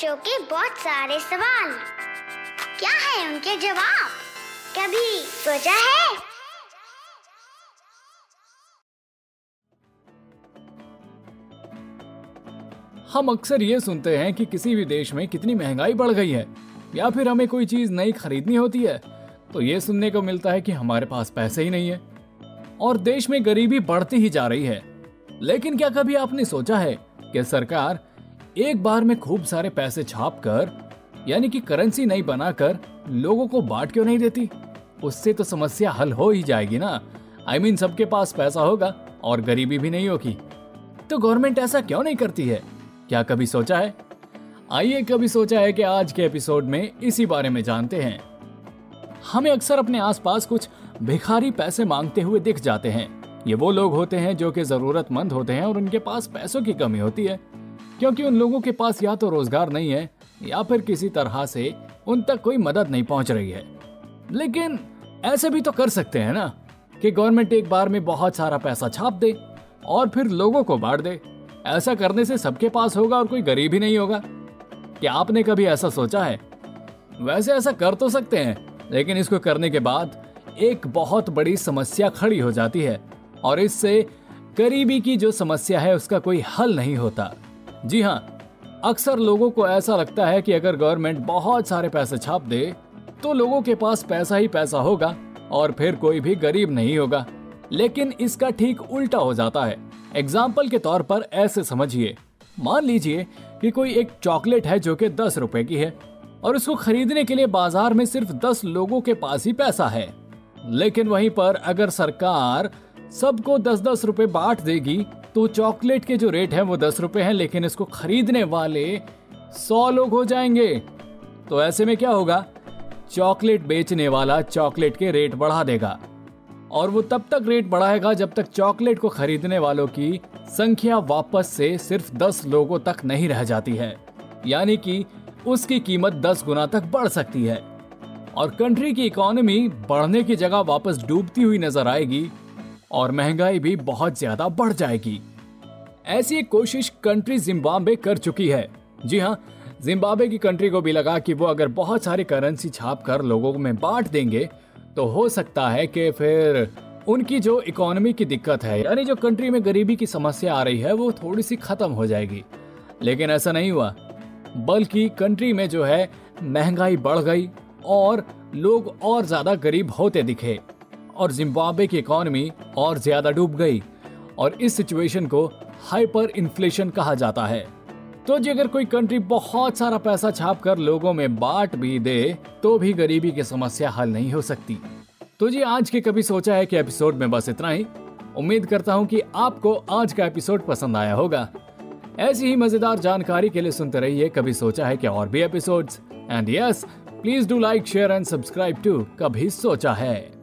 बच्चों के बहुत सारे सवाल। क्या है उनके जवाब? कभी सोचा है? हम अक्सर ये सुनते हैं कि किसी भी देश में कितनी महँगाई बढ़ गई है, या फिर हमें कोई चीज़ नई खरीदनी होती है तो ये सुनने को मिलता है कि हमारे पास पैसे ही नहीं है। और देश में गरीबी बढ़ती ही जा रही है। लेकिन क्या कभी आपने सोचा है कि सरकार एक बार में खूब सारे पैसे छाप कर यानी कि करेंसी नहीं बनाकर लोगों को बांट क्यों नहीं देती? उससे तो समस्या हल हो ही जाएगी ना। आई I मीन mean, सबके पास पैसा होगा और गरीबी भी नहीं होगी। तो गवर्नमेंट ऐसा क्यों नहीं करती है? क्या कभी सोचा है? आइए कभी सोचा है कि आज के एपिसोड में इसी बारे में जानते हैं। हमें अक्सर अपने आसपास कुछ भिखारी पैसे मांगते हुए दिख जाते हैं। ये वो लोग होते हैं जो कि जरूरतमंद होते हैं और उनके पास पैसों की कमी होती है। क्योंकि उन लोगों के पास या तो रोज़गार नहीं है, या फिर किसी तरह से उन तक कोई मदद नहीं पहुँच रही है। लेकिन ऐसे भी तो कर सकते हैं ना कि गवर्नमेंट एक बार में बहुत सारा पैसा छाप दे और फिर लोगों को बांट दे। ऐसा करने से सबके पास होगा और कोई गरीब ही नहीं होगा। क्या आपने कभी ऐसा सोचा है? वैसे ऐसा कर तो सकते हैं, लेकिन इसको करने के बाद एक बहुत बड़ी समस्या खड़ी हो जाती है और इससे गरीबी की जो समस्या है उसका कोई हल नहीं होता। जी हाँ अक्सर लोगों को ऐसा लगता है कि अगर गवर्नमेंट बहुत सारे पैसे छाप दे तो लोगों के पास पैसा ही पैसा होगा और फिर कोई भी गरीब नहीं होगा। लेकिन इसका ठीक उल्टा हो जाता है। एग्ज़ाम्पल के तौर पर ऐसे समझिए। मान लीजिए कि कोई एक चॉकलेट है जो कि दस रुपए की है और उसको खरीदने के लिए बाज़ार में सिर्फ़ दस लोगों के पास ही पैसा है। लेकिन वहीं पर अगर सरकार सबको दस दस रुपए बांट देगी तो चॉकलेट के जो रेट है वो दस रुपए है, लेकिन इसको खरीदने वाले सौ लोग हो जाएँगे। तो ऐसे में क्या होगा? चॉकलेट बेचने वाला चॉकलेट के रेट बढ़ा देगा। और वो तब तक रेट बढ़ाएगा जब तक चॉकलेट को खरीदने वालों की संख्या वापस से सिर्फ़ दस लोगों तक नहीं रह जाती है। यानी कि उसकी कीमत दस गुना तक बढ़ सकती है। और कंट्री की इकोनॉमी बढ़ने की जगह वापस डूबती हुई नज़र आएगी और महँगाई भी बहुत ज़्यादा बढ़ जाएगी। ऐसी एक कोशिश कंट्री जिम्बाब्वे कर चुकी है। जी हाँ जिम्बाब्वे की कंट्री को भी लगा कि वो अगर बहुत सारी करेंसी छाप कर लोगों में बांट देंगे तो हो सकता है कि फिर उनकी जो इकोनॉमी की दिक्कत है, यानी जो कंट्री में गरीबी की समस्या आ रही है, वो थोड़ी सी खत्म हो जाएगी। लेकिन ऐसा नहीं हुआ। बल्कि कंट्री में जो है, महँगाई बढ़ गई और लोग और ज़्यादा गरीब होते दिखे। और जिम्बाब्वे की इकोनॉमी और ज़्यादा डूब गई और इस सिचुएशन को हाइपर इन्फ्लेशन कहा जाता है। तो जी अगर कोई कंट्री बहुत सारा पैसा छाप कर लोगों में बांट भी दे तो भी गरीबी की समस्या हल नहीं हो सकती। तो जी आज के कभी सोचा है कि एपिसोड में बस इतना ही। उम्मीद करता हूँ कि आपको आज का एपिसोड पसंद आया होगा। ऐसी ही मज़ेदार जानकारी के लिए सुनते रहिए, कभी सोचा है कि और भी episodes and yes please do like share and subscribe to कभी सोचा है।